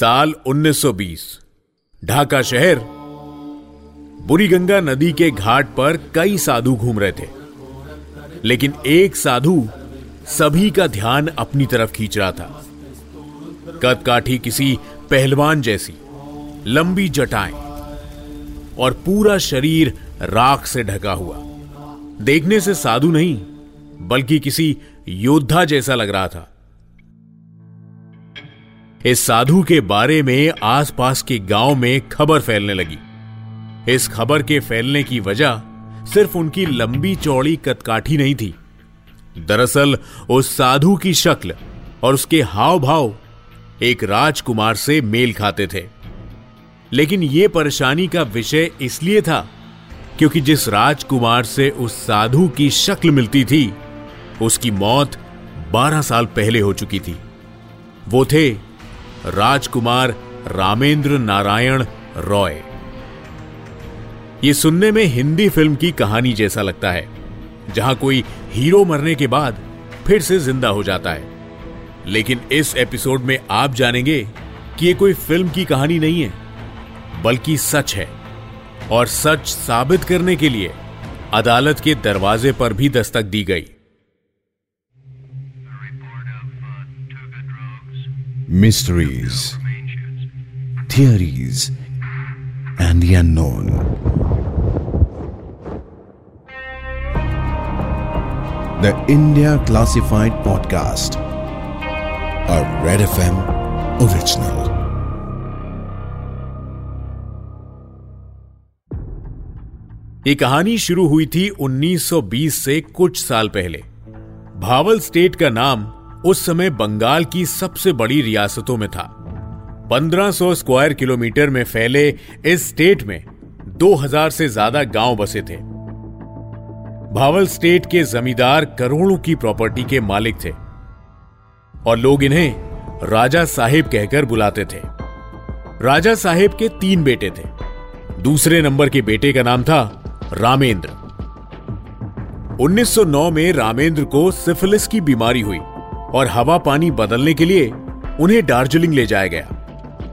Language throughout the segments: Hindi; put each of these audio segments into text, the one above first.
साल 1920 ढाका शहर बुरी गंगा नदी के घाट पर कई साधु घूम रहे थे। लेकिन एक साधु सभी का ध्यान अपनी तरफ़ खींच रहा था। कदकाठी किसी पहलवान जैसी, लंबी जटाएँ और पूरा शरीर राख से ढका हुआ। देखने से साधु नहीं, बल्कि किसी योद्धा जैसा लग रहा था। इस साधु के बारे में आसपास के गाँव में खबर फैलने लगी। इस खबर के फैलने की वजह सिर्फ़ उनकी लंबी चौड़ी कतकाठी नहीं थी। दरअसल उस साधु की शक्ल और उसके हाव भाव एक राजकुमार से मेल खाते थे। लेकिन यह परेशानी का विषय इसलिए था क्योंकि जिस राजकुमार से उस साधु की शक्ल मिलती थी, उसकी मौत 12 साल पहले हो चुकी थी। वो थे राजकुमार रामेंद्र नारायण रॉय। ये सुनने में हिंदी फ़िल्म की कहानी जैसा लगता है, जहाँ कोई हीरो मरने के बाद फिर से ज़िंदा हो जाता है। लेकिन इस एपिसोड में आप जानेंगे कि ये कोई फ़िल्म की कहानी नहीं है, बल्कि सच है। और सच साबित करने के लिए अदालत के दरवाजे पर भी दस्तक दी गई। Mysteries, theories, and the unknown. The India Classified Podcast, a Red FM original. ये कहानी शुरू हुई थी 1920 से कुछ साल पहले भावल स्टेट का नाम उस समय बंगाल की सबसे बड़ी रियासतों में था। 1500 स्क्वायर किलोमीटर में फैले इस स्टेट में 2000 से ज़्यादा गाँव बसे थे। भावल स्टेट के जमींदार करोड़ों की प्रॉपर्टी के मालिक थे और लोग इन्हें राजा साहेब कहकर बुलाते थे। राजा साहेब के तीन बेटे थे। दूसरे नंबर के बेटे का नाम था रामेंद्र। 1909 में रामेंद्र को सिफिलिस की बीमारी हुई। और हवा पानी बदलने के लिए उन्हें दार्जिलिंग ले जाया गया।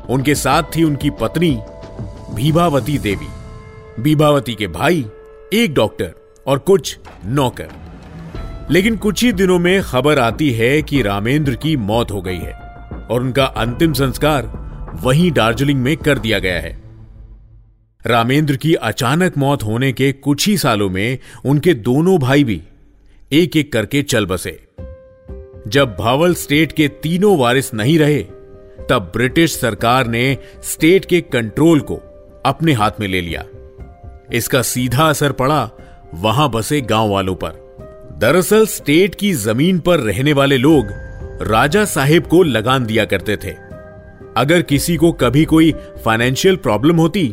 उनके साथ थी उनकी पत्नी भीभावती देवी। भीभावती के भाई, एक डॉक्टर और कुछ नौकर। लेकिन कुछ ही दिनों में खबर आती है कि रामेंद्र की मौत हो गई है और उनका अंतिम संस्कार वहीं दार्जिलिंग में कर दिया गया है। रामेंद्र की अचानक मौत होने के कुछ ही सालों में उनके दोनों भाई भी एक एक करके चल बसे। जब भावल स्टेट के तीनों वारिस नहीं रहे, तब ब्रिटिश सरकार ने स्टेट के कंट्रोल को अपने हाथ में ले लिया। इसका सीधा असर पड़ा वहाँ बसे गाँव वालों पर। दरअसल स्टेट की ज़मीन पर रहने वाले लोग राजा साहेब को लगान दिया करते थे। अगर किसी को कभी कोई फाइनेंशियल प्रॉब्लम होती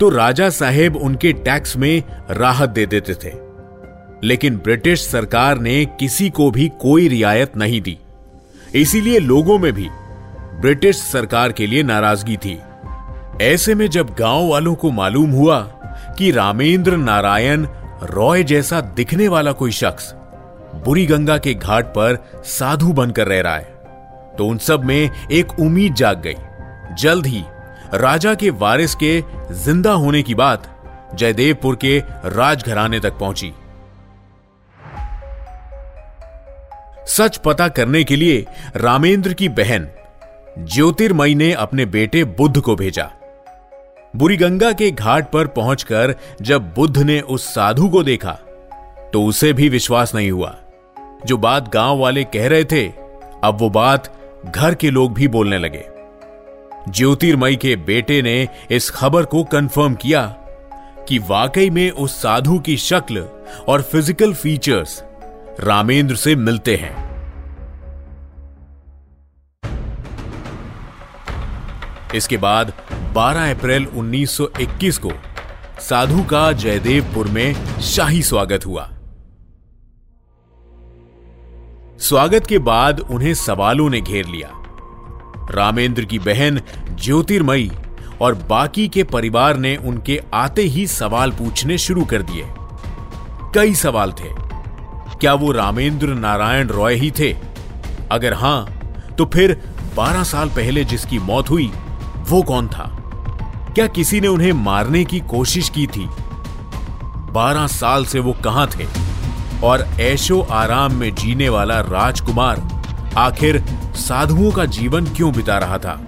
तो राजा साहेब उनके टैक्स में राहत दे देते थे। लेकिन ब्रिटिश सरकार ने किसी को भी कोई रियायत नहीं दी। इसीलिए लोगों में भी ब्रिटिश सरकार के लिए नाराज़गी थी। ऐसे में जब गाँव वालों को मालूम हुआ कि रामेंद्र नारायण रॉय जैसा दिखने वाला कोई शख्स बुरी गंगा के घाट पर साधु बनकर रह रहा है तो उन सब में एक उम्मीद जाग गई। जल्द ही राजा के वारिस के ज़िंदा होने की बात जयदेवपुर के राजघराने तक पहुँची। सच पता करने के लिए रामेंद्र की बहन ज्योतिर्मयी ने अपने बेटे बुद्ध को भेजा। बुरीगंगा के घाट पर पहुंचकर जब बुद्ध ने उस साधु को देखा तो उसे भी विश्वास नहीं हुआ। जो बात गाँव वाले कह रहे थे, अब वो बात घर के लोग भी बोलने लगे। ज्योतिर्मयी के बेटे ने इस खबर को कंफर्म किया कि वाकई में उस साधु की शक्ल और फ़िज़िकल फीचर्स रामेंद्र से मिलते हैं। इसके बाद 12 अप्रैल 1921 को साधु का जयदेवपुर में शाही स्वागत हुआ। स्वागत के बाद उन्हें सवालों ने घेर लिया। रामेंद्र की बहन ज्योतिर्मयी और बाकी के परिवार ने उनके आते ही सवाल पूछने शुरू कर दिए। कई सवाल थे। क्या वो रामेंद्र नारायण रॉय ही थे? अगर हाँ तो फिर बारह साल पहले जिसकी मौत हुई, वो कौन था? क्या किसी ने उन्हें मारने की कोशिश की थी? बारह साल से वो कहाँ थे? और ऐशो आराम में जीने वाला राजकुमार आखिर साधुओं का जीवन क्यों बिता रहा था?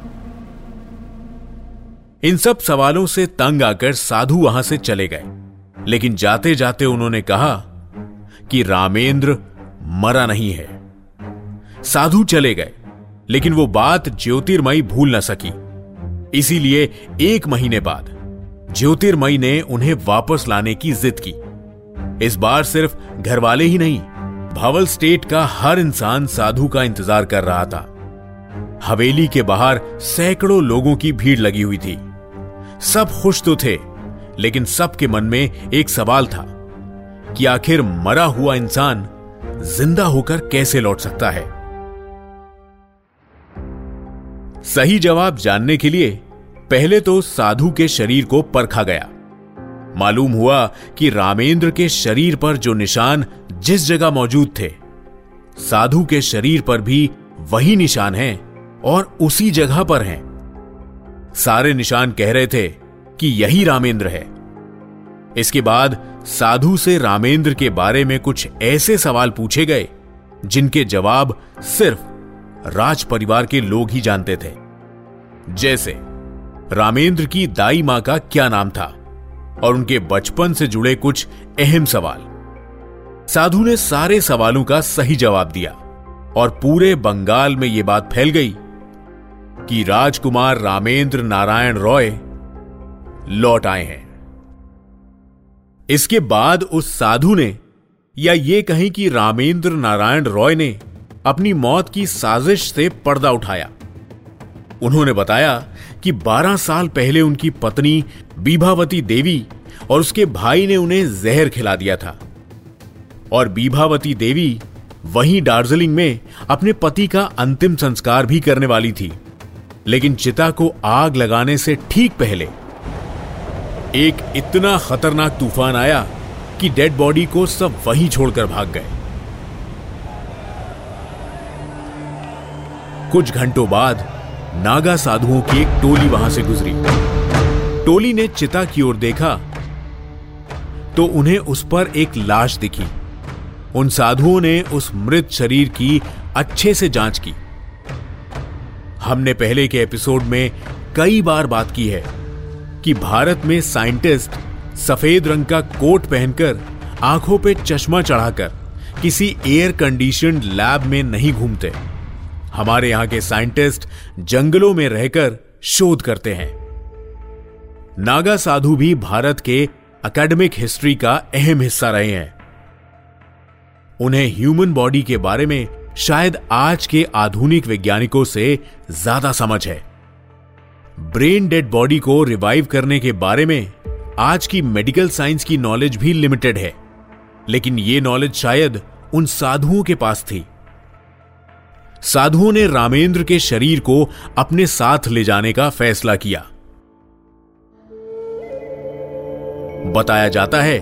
इन सब सवालों से तंग आकर साधु वहाँ से चले गए, लेकिन जाते जाते उन्होंने कहा कि रामेंद्र मरा नहीं है। साधु चले गए, लेकिन वो बात ज्योतिर्मयी भूल न सकी। इसीलिए एक महीने बाद ज्योतिर्मयी ने उन्हें वापस लाने की जिद की। इस बार सिर्फ़ घर वाले ही नहीं, भवल स्टेट का हर इंसान साधु का इंतज़ार कर रहा था। हवेली के बाहर सैकड़ों लोगों की भीड़ लगी हुई थी। सब खुश तो थे, लेकिन सबके मन में एक सवाल था। कि आखिर मरा हुआ इंसान ज़िंदा होकर कैसे लौट सकता है? सही जवाब जानने के लिए पहले तो साधु के शरीर को परखा गया। मालूम हुआ कि रामेंद्र के शरीर पर जो निशान जिस जगह मौजूद थे, साधु के शरीर पर भी वही निशान हैं और उसी जगह पर हैं। सारे निशान कह रहे थे कि यही रामेंद्र है। इसके बाद साधु से रामेंद्र के बारे में कुछ ऐसे सवाल पूछे गए, जिनके जवाब सिर्फ़ राज परिवार के लोग ही जानते थे। जैसे, रामेंद्र की दाई माँ का क्या नाम था, और उनके बचपन से जुड़े कुछ अहम सवाल। साधु ने सारे सवालों का सही जवाब दिया, और पूरे बंगाल में यह बात फैल गई कि राजकुमार रामेंद्र नारायण रॉय लौट आए हैं। इसके बाद उस साधु ने, या ये कहें कि रामेंद्र नारायण रॉय ने, अपनी मौत की साजिश से पर्दा उठाया। उन्होंने बताया कि 12 साल पहले उनकी पत्नी बीभावती देवी और उसके भाई ने उन्हें जहर खिला दिया था। और बीभावती देवी वहीं दार्जिलिंग में अपने पति का अंतिम संस्कार भी करने वाली थी। लेकिन चिता को आग लगाने से ठीक पहले एक इतना खतरनाक तूफ़ान आया कि डेड बॉडी को सब वहीं छोड़कर भाग गए। कुछ घंटों बाद नागा साधुओं की एक टोली वहाँ से गुजरी। टोली ने चिता की ओर देखा तो उन्हें उस पर एक लाश दिखी। उन साधुओं ने उस मृत शरीर की अच्छे से जाँच की। हमने पहले के एपिसोड में कई बार बात की है। कि भारत में साइंटिस्ट सफ़ेद रंग का कोट पहनकर आँखों पे चश्मा चढ़ाकर किसी एयर कंडीशन लैब में नहीं घूमते। हमारे यहाँ के साइंटिस्ट जंगलों में रहकर शोध करते हैं। नागा साधु भी भारत के एकेडमिक हिस्ट्री का अहम हिस्सा रहे हैं। उन्हें ह्यूमन बॉडी के बारे में शायद आज के आधुनिक वैज्ञानिकों से ज़्यादा समझ है। ब्रेन डेड बॉडी को रिवाइव करने के बारे में आज की मेडिकल साइंस की नॉलेज भी लिमिटेड है। लेकिन यह नॉलेज शायद उन साधुओं के पास थी। साधुओं ने रामेंद्र के शरीर को अपने साथ ले जाने का फैसला किया। बताया जाता है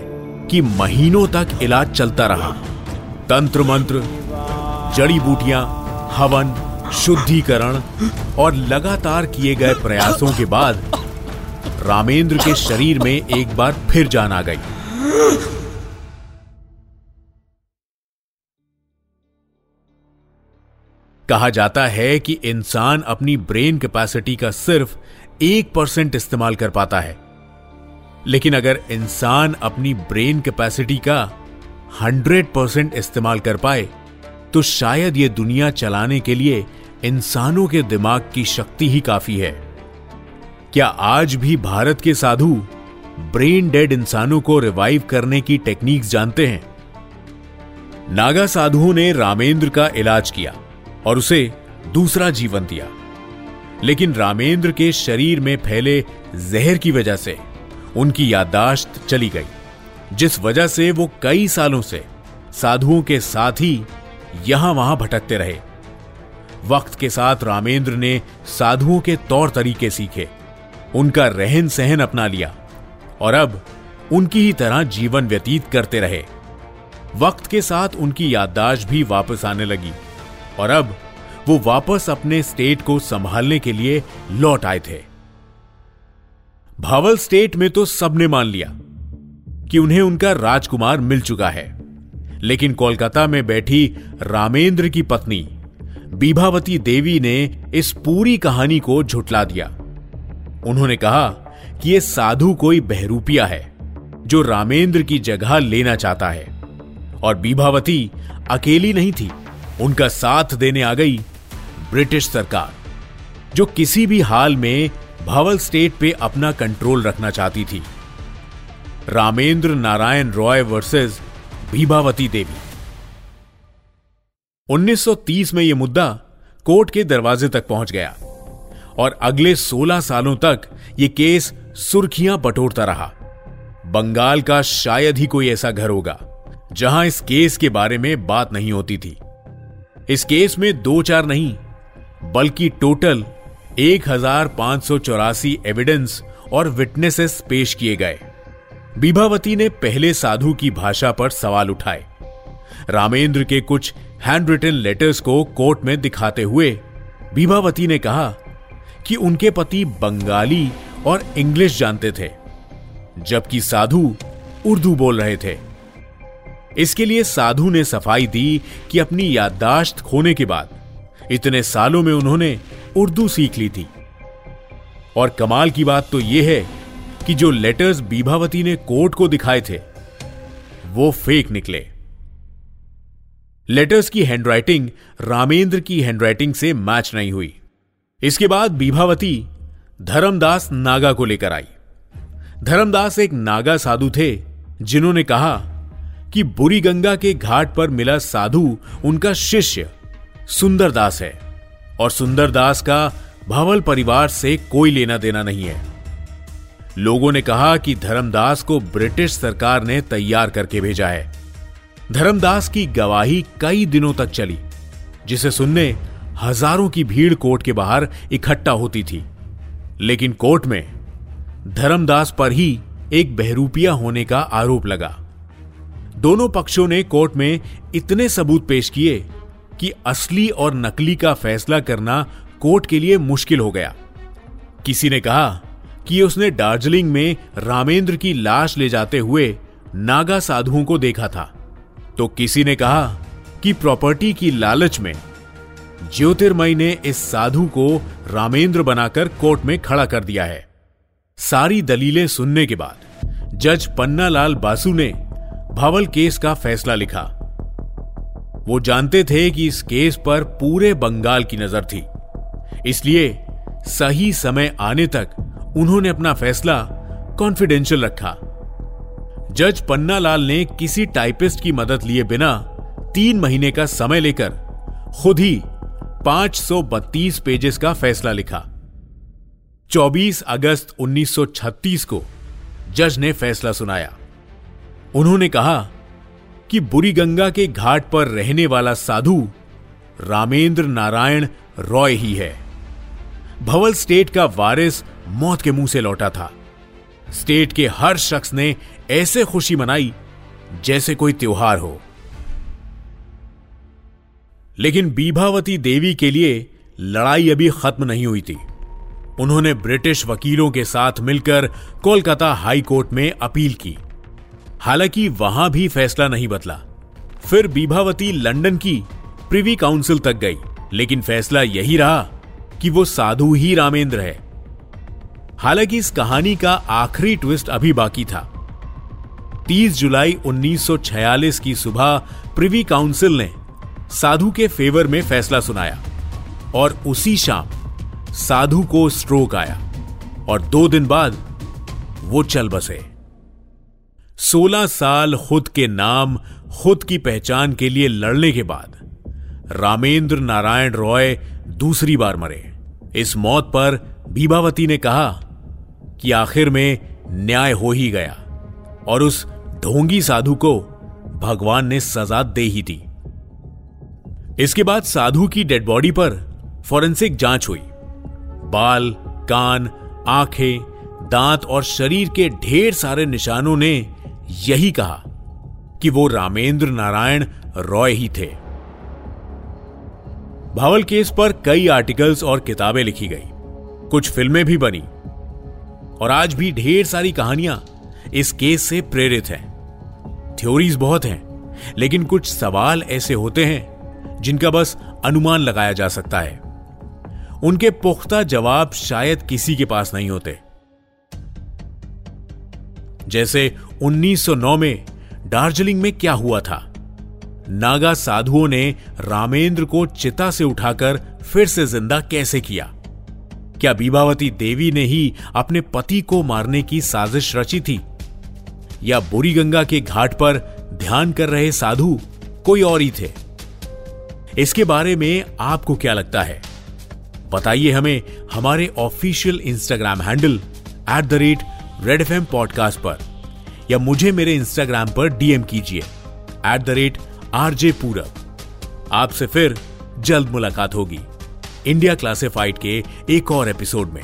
कि महीनों तक इलाज चलता रहा। तंत्र मंत्र, जड़ी बूटियाँ, हवन शुद्धिकरण और लगातार किए गए प्रयासों के बाद रामेंद्र के शरीर में एक बार फिर जान आ गई। कहा जाता है कि इंसान अपनी ब्रेन कैपेसिटी का सिर्फ़ एक परसेंट इस्तेमाल कर पाता है। लेकिन अगर इंसान अपनी ब्रेन कैपेसिटी का हंड्रेड परसेंट इस्तेमाल कर पाए तो शायद यह दुनिया चलाने के लिए इंसानों के दिमाग की शक्ति ही काफ़ी है। क्या आज भी भारत के साधु ब्रेन डेड इंसानों को रिवाइव करने की टेक्निक्स जानते हैं? नागा साधुओं ने रामेंद्र का इलाज किया और उसे दूसरा जीवन दिया। लेकिन रामेंद्र के शरीर में फैले जहर की वजह से उनकी याददाश्त चली गई, जिस वजह से वो कई सालों से साधुओं के साथ ही यहाँ वहाँ भटकते रहे। वक्त के साथ रामेंद्र ने साधुओं के तौर तरीके सीखे। उनका रहन सहन अपना लिया और अब उनकी ही तरह जीवन व्यतीत करते रहे। वक्त के साथ उनकी याददाश्त भी वापस आने लगी और अब वो वापस अपने स्टेट को संभालने के लिए लौट आए थे। भावल स्टेट में तो सबने मान लिया कि उन्हें उनका राजकुमार मिल चुका है, लेकिन कोलकाता में बैठी रामेंद्र की पत्नी बीभावती देवी ने इस पूरी कहानी को झुटला दिया। उन्होंने कहा कि यह साधु कोई बहरूपिया है, जो रामेंद्र की जगह लेना चाहता है। और बीभावती अकेली नहीं थी, उनका साथ देने आ गई ब्रिटिश सरकार, जो किसी भी हाल में भावल स्टेट पे अपना कंट्रोल रखना चाहती थी। रामेंद्र नारायण रॉय वर्सेस भीभावती देवी। 1930 में यह मुद्दा कोर्ट के दरवाजे तक पहुँच गया और अगले 16 सालों तक यह केस सुर्खियाँ बटोरता रहा। बंगाल का शायद ही कोई ऐसा घर होगा जहाँ इस केस के बारे में बात नहीं होती थी। इस केस में दो चार नहीं, बल्कि टोटल एक एविडेंस और विटनेसेस पेश किए गए। बीभावती ने पहले साधु की भाषा पर सवाल उठाए। रामेंद्र के कुछ हैंड रिटन लेटर्स को कोर्ट में दिखाते हुए बीभावती ने कहा कि उनके पति बंगाली और इंग्लिश जानते थे, जबकि साधु उर्दू बोल रहे थे। इसके लिए साधु ने सफ़ाई दी कि अपनी याददाश्त खोने के बाद इतने सालों में उन्होंने उर्दू सीख ली थी। और कमाल की बात तो यह है कि जो लेटर्स बीभावती ने कोर्ट को दिखाए थे, वो फेक निकले। लेटर्स की हैंडराइटिंग रामेंद्र की हैंडराइटिंग से मैच नहीं हुई। इसके बाद बीभावती धर्मदास नागा को लेकर आई। धर्मदास एक नागा साधु थे, जिन्होंने कहा कि बुरी गंगा के घाट पर मिला साधु उनका शिष्य सुंदरदास है, और सुंदरदास का भवल परिवार से कोई लेना देना नहीं है। लोगों ने कहा कि धर्मदास को ब्रिटिश सरकार ने तैयार करके भेजा है। धर्मदास की गवाही कई दिनों तक चली, जिसे सुनने हज़ारों की भीड़ कोर्ट के बाहर इकट्ठा होती थी। लेकिन कोर्ट में धर्मदास पर ही एक बहरूपिया होने का आरोप लगा। दोनों पक्षों ने कोर्ट में इतने सबूत पेश किए कि असली और नकली का फैसला करना कोर्ट के लिए मुश्किल हो गया। किसी ने कहा कि उसने दार्जिलिंग में रामेंद्र की लाश ले जाते हुए नागा साधुओं को देखा था। तो किसी ने कहा कि प्रॉपर्टी की लालच में ज्योतिर्मय ने इस साधु को रामेंद्र बनाकर कोर्ट में खड़ा कर दिया है। सारी दलीलें सुनने के बाद जज पन्नालाल बासु ने भावल केस का फैसला लिखा। वो जानते थे कि इस केस पर पूरे बंगाल की नज़र थी। इसलिए सही समय आने तक उन्होंने अपना फैसला कॉन्फिडेंशियल रखा। जज पन्नालाल ने किसी टाइपिस्ट की मदद लिए बिना तीन महीने का समय लेकर खुद ही 532 पेजेस का फैसला लिखा। 24 अगस्त 1936 को जज ने फैसला सुनाया। उन्होंने कहा कि बुरी गंगा के घाट पर रहने वाला साधु रामेंद्र नारायण रॉय ही है। भवल स्टेट का वारिस मौत के मुँह से लौटा था। स्टेट के हर शख्स ने ऐसे खुशी मनाई जैसे कोई त्योहार हो। लेकिन बीभावती देवी के लिए लड़ाई अभी खत्म नहीं हुई थी। उन्होंने ब्रिटिश वकीलों के साथ मिलकर कोलकाता हाई कोर्ट में अपील की। हालाँकि वहाँ भी फैसला नहीं बदला। फिर बीभावती लंदन की प्रिवी काउंसिल तक गई, लेकिन फैसला यही रहा कि वो साधु ही रामेंद्र है। हालाँकि इस कहानी का आखिरी ट्विस्ट अभी बाकी था। 30 जुलाई 1946 की सुबह प्रिवी काउंसिल ने साधु के फेवर में फैसला सुनाया और उसी शाम साधु को स्ट्रोक आया और दो दिन बाद वो चल बसे। सोलह साल खुद के नाम, खुद की पहचान के लिए लड़ने के बाद रामेंद्र नारायण रॉय दूसरी बार मरे। इस मौत पर बीबावती ने कहा कि आखिर में न्याय हो ही गया और उस ढोंगी साधु को भगवान ने सजा दे ही दी। इसके बाद साधु की डेड बॉडी पर फॉरेंसिक जाँच हुई। बाल, कान, आँखें, दांत और शरीर के ढेर सारे निशानों ने यही कहा कि वो रामेंद्र नारायण रॉय ही थे। भावल केस पर कई आर्टिकल्स और किताबें लिखी गई। कुछ फ़िल्में भी बनी। और आज भी ढेर सारी कहानियाँ इस केस से प्रेरित हैं। थ्योरीज बहुत हैं, लेकिन कुछ सवाल ऐसे होते हैं, जिनका बस अनुमान लगाया जा सकता है। उनके पुख्ता जवाब शायद किसी के पास नहीं होते। जैसे 1909 में दार्जिलिंग में क्या हुआ था? नागा साधुओं ने रामेंद्र को चिता से उठाकर फिर से ज़िंदा कैसे किया? क्या बीबावती देवी ने ही अपने पति को मारने की साजिश रची थी? या बुरी गंगा के घाट पर ध्यान कर रहे साधु कोई और ही थे। इसके बारे में आपको क्या लगता है? बताइए हमें हमारे official Instagram handle at the rate Red F M podcast पर, या मुझे मेरे इंस्टाग्राम पर डीएम कीजिए एट द रेट आरजे पूरब आपसे फिर जल्द मुलाकात होगी इंडिया क्लासिफाइड के एक और एपिसोड में।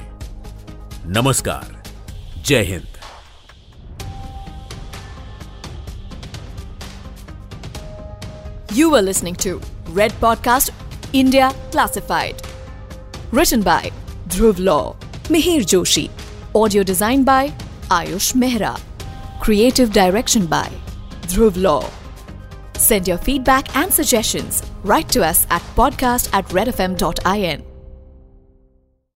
नमस्कार, जय Hind. You were listening to Red Podcast India Classified. Written by Dhruv Law, Mihir Joshi. Audio design by Ayush Mehra. Creative direction by Dhruv Law. Send your feedback and suggestions right to us at podcast at redfm.in.